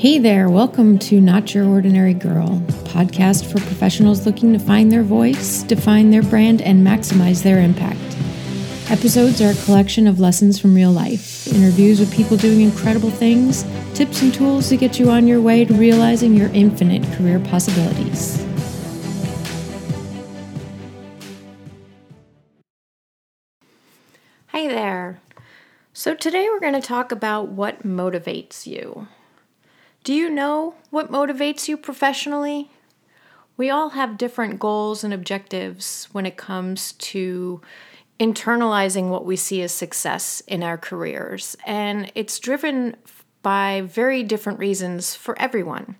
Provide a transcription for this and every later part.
Hey there, welcome to Not Your Ordinary Girl, podcast for professionals looking to find their voice, define their brand, and maximize their impact. Episodes are a collection of lessons from real life, interviews with people doing incredible things, tips and tools to get you on your way to realizing your infinite career possibilities. Hi there. So, today we're going to talk about what motivates you. Do you know what motivates you professionally? We all have different goals and objectives when it comes to internalizing what we see as success in our careers, and it's driven by very different reasons for everyone.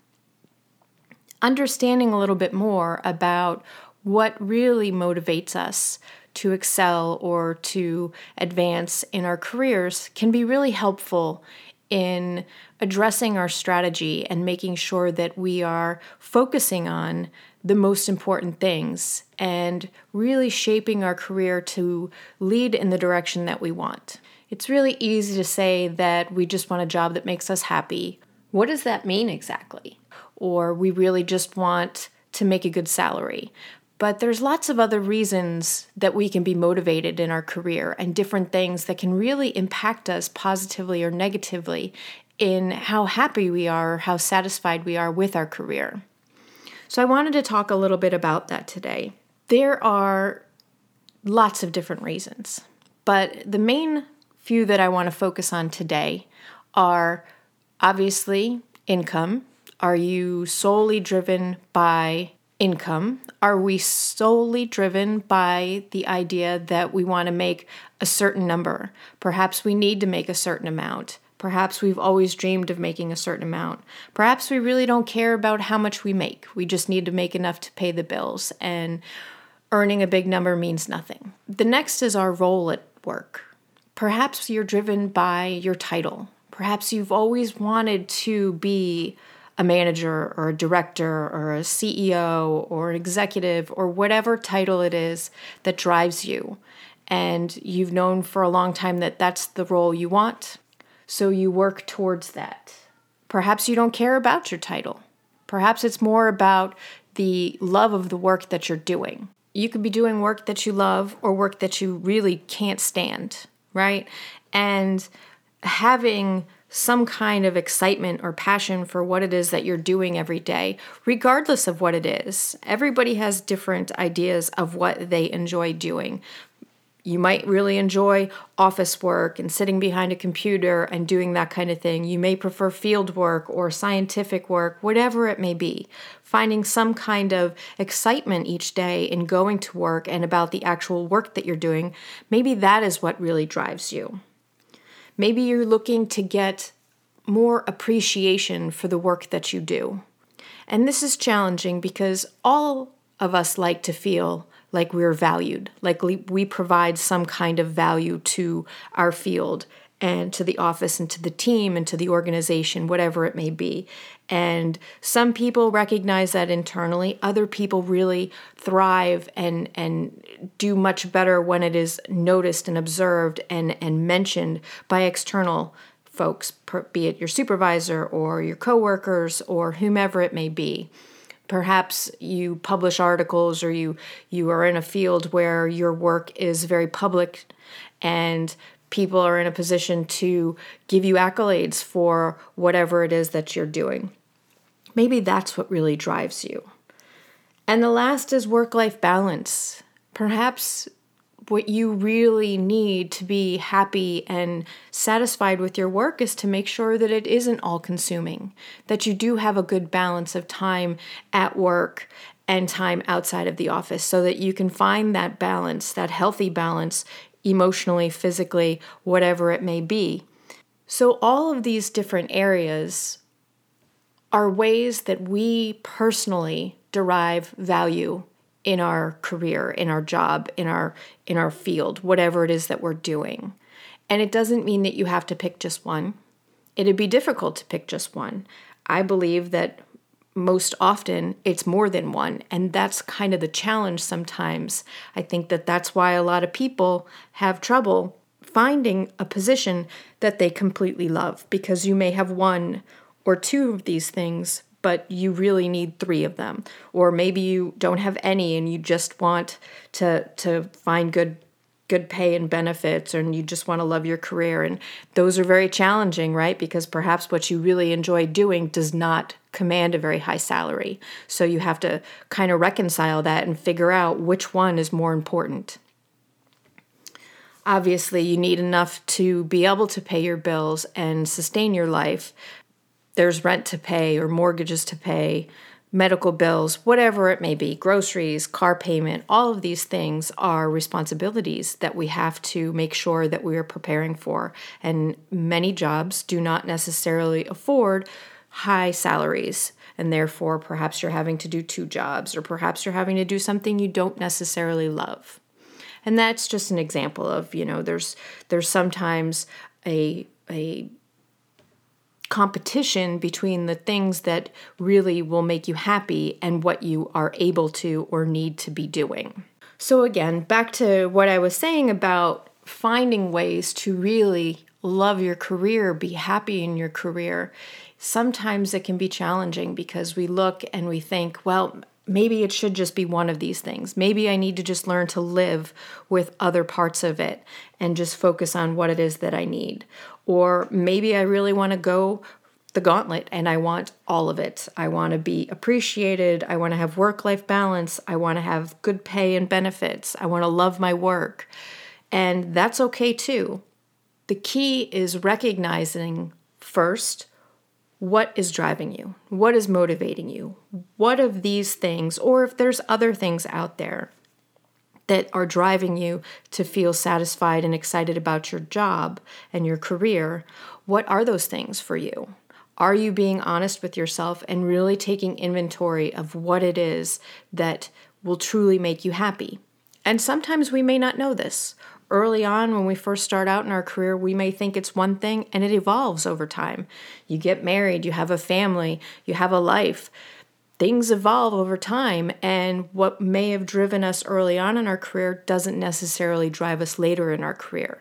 Understanding a little bit more about what really motivates us to excel or to advance in our careers can be really helpful in addressing our strategy and making sure that we are focusing on the most important things and really shaping our career to lead in the direction that we want. It's really easy to say that we just want a job that makes us happy. What does that mean exactly? Or we really just want to make a good salary. But there's lots of other reasons that we can be motivated in our career and different things that can really impact us positively or negatively in how happy we are, how satisfied we are with our career. So I wanted to talk a little bit about that today. There are lots of different reasons, but the main few that I want to focus on today are obviously income. Are you solely driven by income? Are we solely driven by the idea that we want to make a certain number? Perhaps we need to make a certain amount. Perhaps we've always dreamed of making a certain amount. Perhaps we really don't care about how much we make. We just need to make enough to pay the bills, and earning a big number means nothing. The next is our role at work. Perhaps you're driven by your title. Perhaps you've always wanted to be a manager or a director or a CEO or an executive or whatever title it is that drives you. And you've known for a long time that that's the role you want. So you work towards that. Perhaps you don't care about your title. Perhaps it's more about the love of the work that you're doing. You could be doing work that you love or work that you really can't stand, right? And having some kind of excitement or passion for what it is that you're doing every day, regardless of what it is. Everybody has different ideas of what they enjoy doing. You might really enjoy office work and sitting behind a computer and doing that kind of thing. You may prefer field work or scientific work, whatever it may be. Finding some kind of excitement each day in going to work and about the actual work that you're doing, maybe that is what really drives you. Maybe you're looking to get more appreciation for the work that you do. And this is challenging because all of us like to feel like we're valued, like we provide some kind of value to our field and to the office and to the team and to the organization, whatever it may be. And some people recognize that internally. Other people really thrive and and do much better when it is noticed and observed and and mentioned by external folks, be it your supervisor or your coworkers or whomever it may be. Perhaps you publish articles or you you are in a field where your work is very public and people are in a position to give you accolades for whatever it is that you're doing. Maybe that's what really drives you. And the last is work life balance. Perhaps what you really need to be happy and satisfied with your work is to make sure that it isn't all consuming, that you do have a good balance of time at work and time outside of the office so that you can find that balance, that healthy balance emotionally, physically, whatever it may be. So, all of these different areas are ways that we personally derive value in our career, in our job, in our in our field, whatever it is that we're doing. And it doesn't mean that you have to pick just one. It'd be difficult to pick just one. I believe that most often it's more than one. And that's kind of the challenge sometimes. I think that that's why a lot of people have trouble finding a position that they completely love because you may have one or two of these things, but you really need three of them. Or maybe you don't have any and you just want to to find good good pay and benefits and you just want to love your career. And those are very challenging right? Because perhaps what you really enjoy doing does not command a very high salary. So you have to kind of reconcile that and figure out which one is more important. Obviously you need enough to be able to pay your bills and sustain your life. There's rent to pay or mortgages to pay medical bills, whatever it may be, groceries, car payment, all of these things are responsibilities that we have to make sure that we are preparing for. And many jobs do not necessarily afford high salaries. And therefore, perhaps you're having to do two jobs, or perhaps you're having to do something you don't necessarily love. And that's just an example of, you know, there's there's sometimes a a competition between the things that really will make you happy and what you are able to or need to be doing. So, again, back to what I was saying about finding ways to really love your career, be happy in your career. Sometimes it can be challenging because we look and we think, well, maybe it should just be one of these things. Maybe I need to just learn to live with other parts of it and just focus on what it is that I need. Or maybe I really want to go the gauntlet and I want all of it. I want to be appreciated. I want to have work life balance. I want to have good pay and benefits. I want to love my work. And that's okay too. The key is recognizing first what is driving you, what is motivating you, what of these things, or if there's other things out there that are driving you to feel satisfied and excited about your job and your career, what are those things for you? Are you being honest with yourself and really taking inventory of what it is that will truly make you happy? And sometimes we may not know this. Early on, when we first start out in our career, we may think it's one thing and it evolves over time. You get married, you have a family, you have a life things evolve over time, and what may have driven us early on in our career doesn't necessarily drive us later in our career.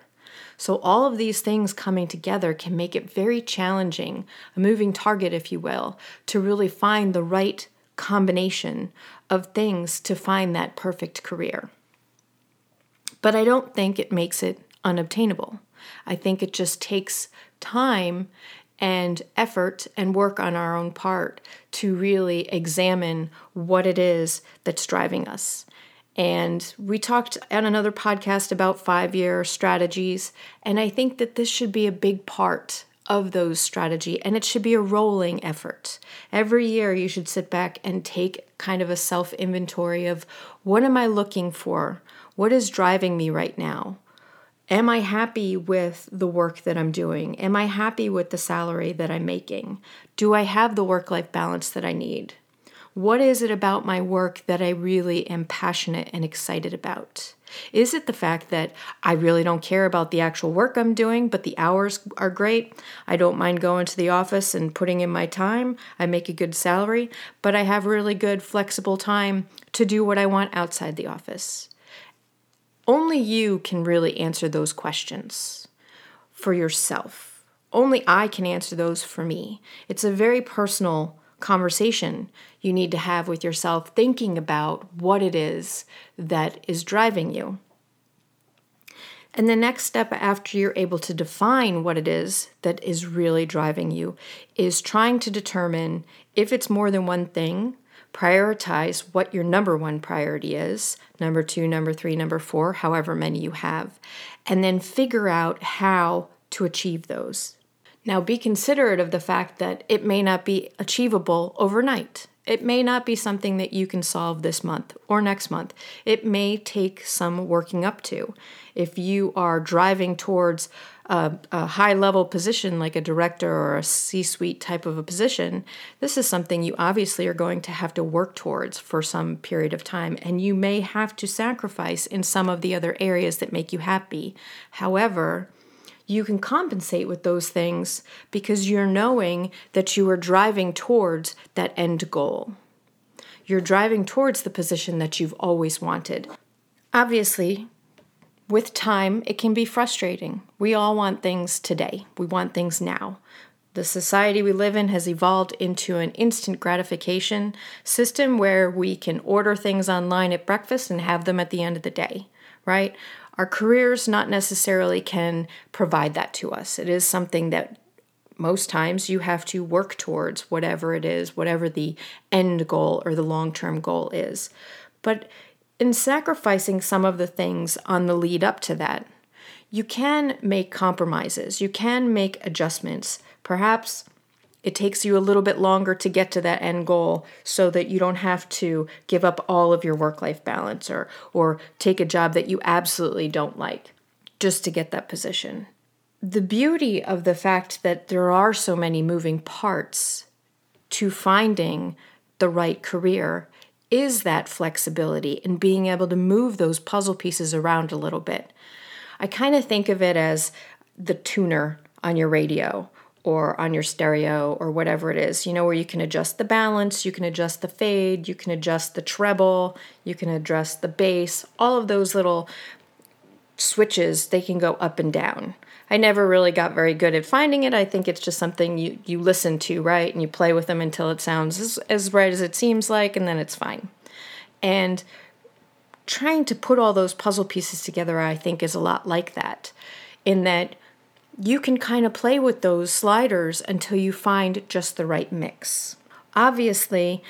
So, all of these things coming together can make it very challenging, a moving target, if you will, to really find the right combination of things to find that perfect career. But I don't think it makes it unobtainable. I think it just takes time and effort and work on our own part to really examine what it is that's driving us. And we talked on another podcast about five year strategies, and I think that this should be a big part of those strategy and it should be a rolling effort. Every year you should sit back and take kind of a self inventory of what am I looking for? What is driving me right now? Am I happy with the work that I'm doing? Am I happy with the salary that I'm making? Do I have the work life balance that I need? What is it about my work that I really am passionate and excited about? Is it the fact that I really don't care about the actual work I'm doing, but the hours are great? I don't mind going to the office and putting in my time. I make a good salary, but I have really good, flexible time to do what I want outside the office. Only you can really answer those questions for yourself. Only I can answer those for me. It's a very personal conversation you need to have with yourself, thinking about what it is that is driving you. And the next step after you're able to define what it is that is really driving you is trying to determine if it's more than one thing prioritize what your number one priority is number two, number three, number four, however many you have, and then figure out how to achieve those. Now, be considerate of the fact that it may not be achievable overnight. It may not be something that you can solve this month or next month. It may take some working up to. If you are driving towards a, a high level position like a director or a C suite type of a position, this is something you obviously are going to have to work towards for some period of time. And you may have to sacrifice in some of the other areas that make you happy. However, you can compensate with those things because you're knowing that you are driving towards that end goal. You're driving towards the position that you've always wanted. Obviously, with time, it can be frustrating. We all want things today, we want things now. The society we live in has evolved into an instant gratification system where we can order things online at breakfast and have them at the end of the day, right? Our careers not necessarily can provide that to us. It is something that most times you have to work towards whatever it is, whatever the end goal or the long term goal is. But in sacrificing some of the things on the lead up to that, you can make compromises, you can make adjustments. Perhaps it takes you a little bit longer to get to that end goal so that you don't have to give up all of your work life balance or, or take a job that you absolutely don't like just to get that position. The beauty of the fact that there are so many moving parts to finding the right career is that flexibility and being able to move those puzzle pieces around a little bit. I kind of think of it as the tuner on your radio or on your stereo or whatever it is, you know, where you can adjust the balance, you can adjust the fade, you can adjust the treble, you can adjust the bass, all of those little switches, they can go up and down. I never really got very good at finding it. I think it's just something you, you listen to, right? And you play with them until it sounds as, as right as it seems like, and then it's fine. And trying to put all those puzzle pieces together, I think, is a lot like that, in that you can kind of play with those sliders until you find just the right mix. Obviously,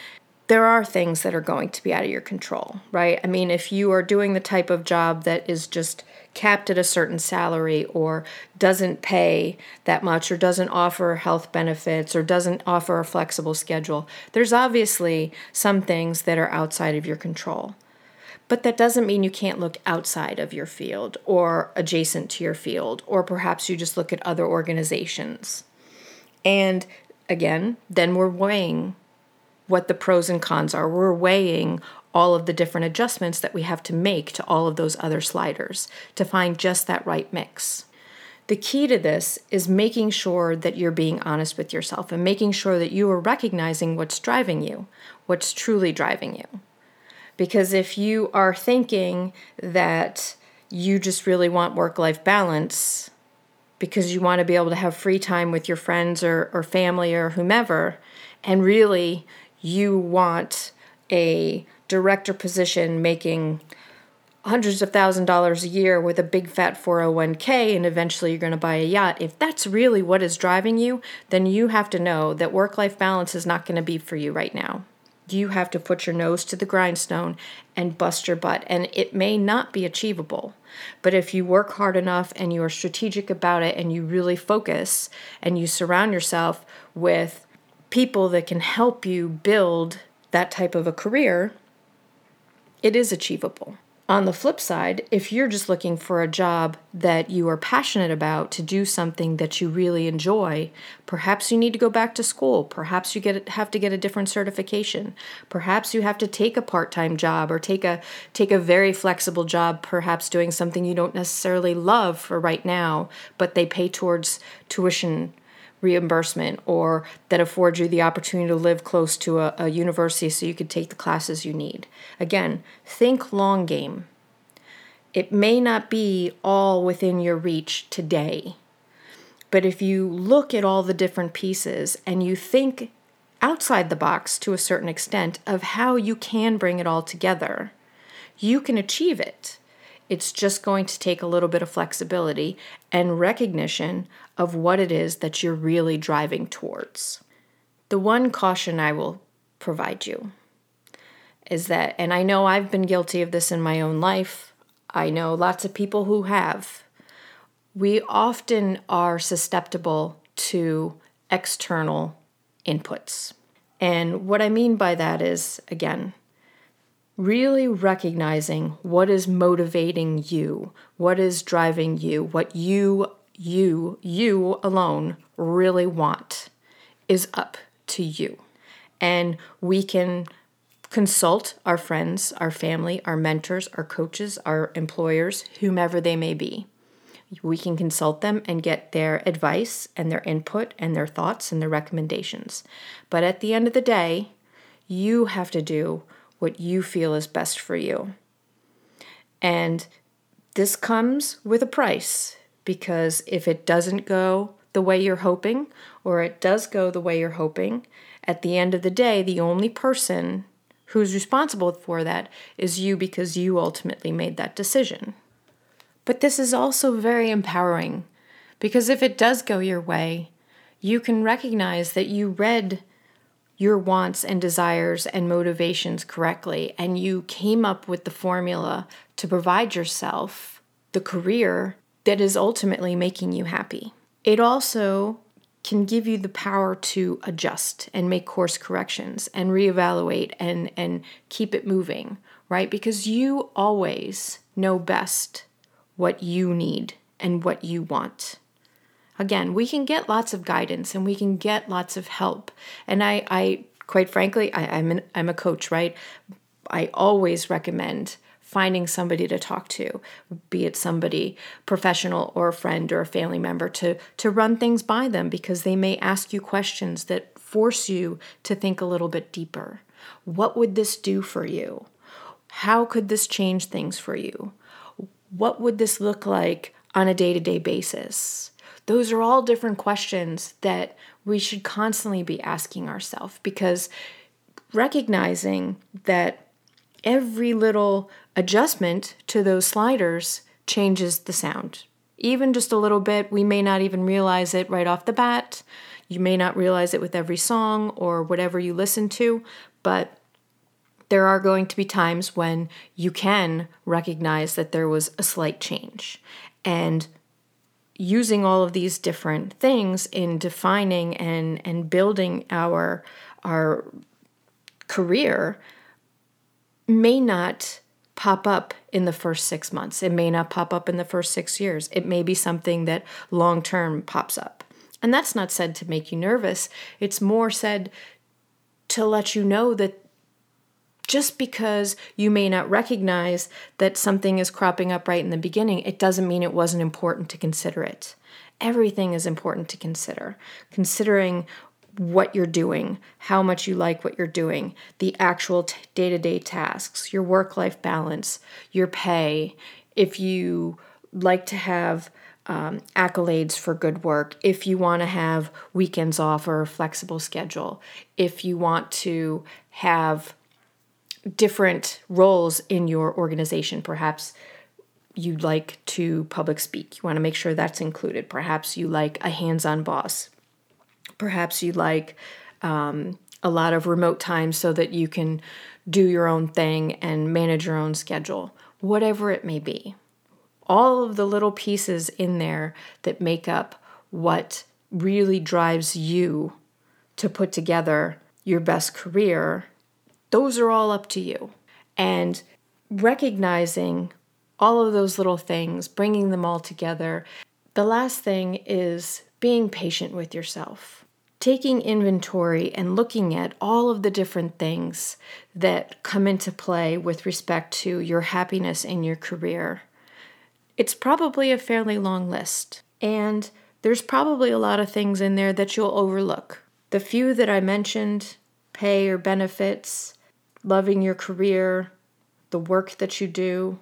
there are things that are going to be out of your control, right? I mean, if you are doing the type of job that is just capped at a certain salary or doesn't pay that much or doesn't offer health benefits or doesn't offer a flexible schedule, there's obviously some things that are outside of your control. But that doesn't mean you can't look outside of your field or adjacent to your field, or perhaps you just look at other organizations. And again, then we're weighing what the pros and cons are. We're weighing all of the different adjustments that we have to make to all of those other sliders to find just that right mix. The key to this is making sure that you're being honest with yourself and making sure that you are recognizing what's driving you, what's truly driving you. Because if you are thinking that you just really want work life balance because you want to be able to have free time with your friends or, or family or whomever, and really you want a director position making hundreds of thousand dollars a year with a big fat 401k and eventually you're going to buy a yacht, if that's really what is driving you, then you have to know that work life balance is not going to be for you right now you have to put your nose to the grindstone and bust your butt. And it may not be achievable. But if you work hard enough and you are strategic about it and you really focus and you surround yourself with people that can help you build that type of a career, it is achievable. On the flip side, if you're just looking for a job that you are passionate about to do something that you really enjoy, perhaps you need to go back to school. Perhaps you get have to get a different certification. Perhaps you have to take a part-time job or take a take a very flexible job, perhaps doing something you don't necessarily love for right now, but they pay towards tuition reimbursement or that affords you the opportunity to live close to a, a university so you could take the classes you need. Again, think long game. It may not be all within your reach today, but if you look at all the different pieces and you think outside the box to a certain extent of how you can bring it all together, you can achieve it. It's just going to take a little bit of flexibility and recognition of what it is that you're really driving towards. The one caution I will provide you is that, and I know I've been guilty of this in my own life, I know lots of people who have. We often are susceptible to external inputs. And what I mean by that is, again, really recognizing what is motivating you, what is driving you, what you, you, you alone really want is up to you. And we can consult our friends, our family, our mentors, our coaches, our employers, whomever they may be. We can consult them and get their advice and their input and their thoughts and their recommendations. But at the end of the day, you have to do what you feel is best for you. And this comes with a price because if it doesn't go the way you're hoping or it does go the way you're hoping, at the end of the day, the only person who's responsible for that is you because you ultimately made that decision. But this is also very empowering because if it does go your way, you can recognize that you read your wants and desires and motivations correctly and you came up with the formula to provide yourself the career that is ultimately making you happy. It also can give you the power to adjust and make course corrections and reevaluate and and keep it moving, right? Because you always know best what you need and what you want. Again, we can get lots of guidance and we can get lots of help. And I, I quite frankly, I, I'm an, I'm a coach, right? I always recommend finding somebody to talk to, be it somebody professional or a friend or a family member to to run things by them because they may ask you questions that force you to think a little bit deeper. What would this do for you? How could this change things for you? What would this look like on a day-to-day basis? Those are all different questions that we should constantly be asking ourselves because recognizing that every little adjustment to those sliders changes the sound. Even just a little bit, we may not even realize it right off the bat. You may not realize it with every song or whatever you listen to, but there are going to be times when you can recognize that there was a slight change. And using all of these different things in defining and, and building our, our career may not pop up in the first six months. It may not pop up in the first six years. It may be something that long term pops up. And that's not said to make you nervous, it's more said to let you know that just because you may not recognize that something is cropping up right in the beginning, it doesn't mean it wasn't important to consider it. Everything is important to consider. Considering what you're doing, how much you like what you're doing, the actual day to day tasks, your work life balance, your pay, if you like to have um, accolades for good work, if you want to have weekends off or a flexible schedule, if you want to have different roles in your organization, perhaps you'd like to public speak. You want to make sure that's included. Perhaps you like a hands on boss. Perhaps you like um, a lot of remote time so that you can do your own thing and manage your own schedule, whatever it may be. All of the little pieces in there that make up what really drives you to put together your best career, those are all up to you. And recognizing all of those little things, bringing them all together. The last thing is being patient with yourself taking inventory and looking at all of the different things that come into play with respect to your happiness in your career. It's probably a fairly long list, and there's probably a lot of things in there that you'll overlook. The few that I mentioned pay or benefits, loving your career, the work that you do,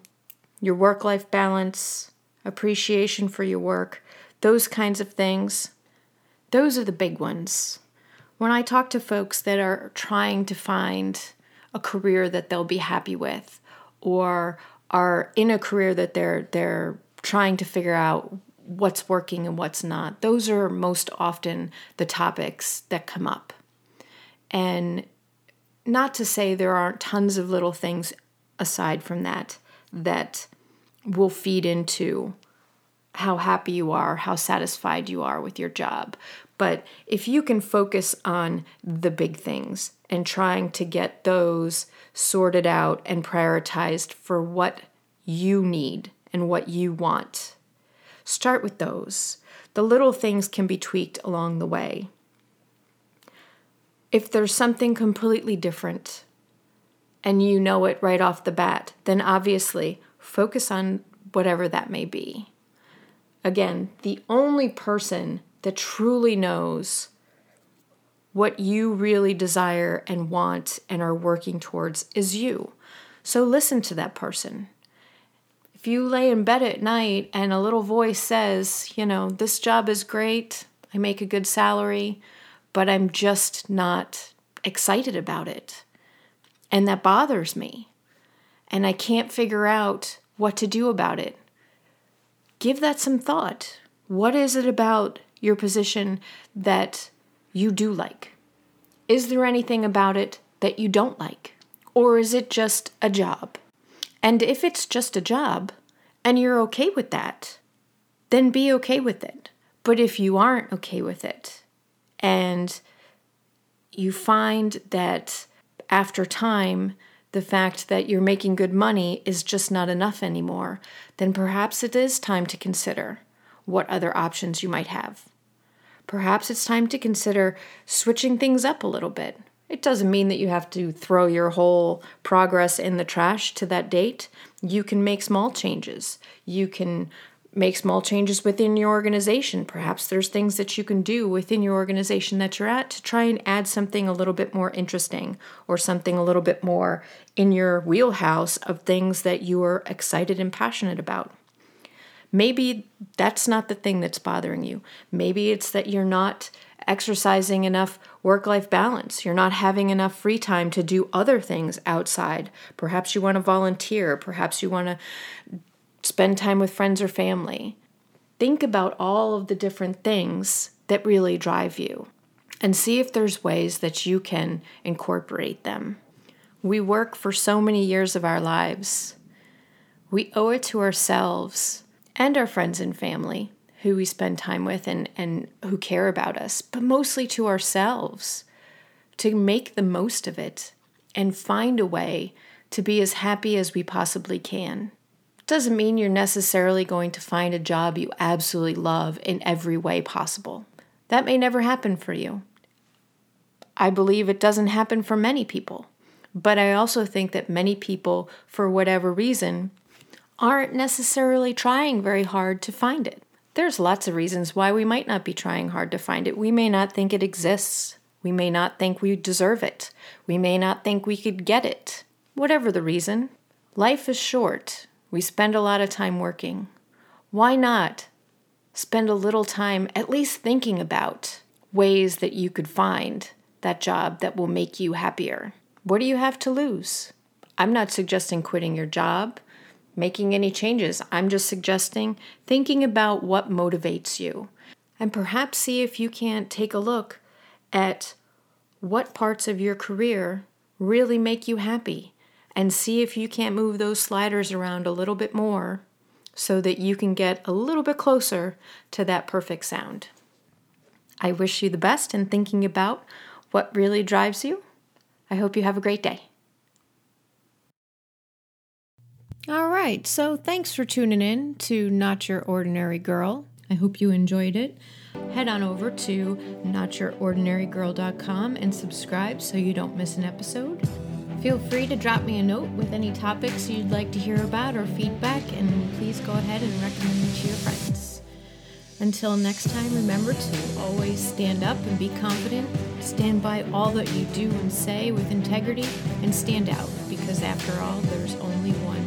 your work life balance, appreciation for your work, those kinds of things those are the big ones. When I talk to folks that are trying to find a career that they'll be happy with or are in a career that they're they're trying to figure out what's working and what's not. Those are most often the topics that come up. And not to say there aren't tons of little things aside from that that will feed into how happy you are, how satisfied you are with your job. But if you can focus on the big things and trying to get those sorted out and prioritized for what you need and what you want, start with those. The little things can be tweaked along the way. If there's something completely different and you know it right off the bat, then obviously focus on whatever that may be. Again, the only person that truly knows what you really desire and want and are working towards is you. So listen to that person. If you lay in bed at night and a little voice says, you know, this job is great, I make a good salary, but I'm just not excited about it. And that bothers me. And I can't figure out what to do about it. Give that some thought. What is it about your position that you do like? Is there anything about it that you don't like? Or is it just a job? And if it's just a job and you're okay with that, then be okay with it. But if you aren't okay with it and you find that after time, the fact that you're making good money is just not enough anymore, then perhaps it is time to consider what other options you might have. Perhaps it's time to consider switching things up a little bit. It doesn't mean that you have to throw your whole progress in the trash to that date. You can make small changes. You can make small changes within your organization. Perhaps there's things that you can do within your organization that you're at to try and add something a little bit more interesting or something a little bit more in your wheelhouse of things that you are excited and passionate about. Maybe that's not the thing that's bothering you. Maybe it's that you're not exercising enough work life balance. You're not having enough free time to do other things outside. Perhaps you want to volunteer. Perhaps you want to spend time with friends or family. Think about all of the different things that really drive you and see if there's ways that you can incorporate them. We work for so many years of our lives. We owe it to ourselves and our friends and family who we spend time with and, and who care about us, but mostly to ourselves to make the most of it and find a way to be as happy as we possibly can. Doesn't mean you're necessarily going to find a job you absolutely love in every way possible. That may never happen for you. I believe it doesn't happen for many people. But I also think that many people, for whatever reason, aren't necessarily trying very hard to find it. There's lots of reasons why we might not be trying hard to find it. We may not think it exists. We may not think we deserve it. We may not think we could get it. Whatever the reason, life is short. We spend a lot of time working. Why not spend a little time at least thinking about ways that you could find that job that will make you happier? What do you have to lose? I'm not suggesting quitting your job making any changes. I'm just suggesting thinking about what motivates you and perhaps see if you can't take a look at what parts of your career really make you happy and see if you can't move those sliders around a little bit more so that you can get a little bit closer to that perfect sound. I wish you the best in thinking about what really drives you. I hope you have a great day. All right, so thanks for tuning in to Not Your Ordinary Girl. I hope you enjoyed it. Head on over to notyourordinarygirl.com and subscribe so you don't miss an episode. Feel free to drop me a note with any topics you'd like to hear about or feedback, and please go ahead and recommend me to your friends. Until next time, remember to always stand up and be confident, stand by all that you do and say with integrity, and stand out because after all, there's only one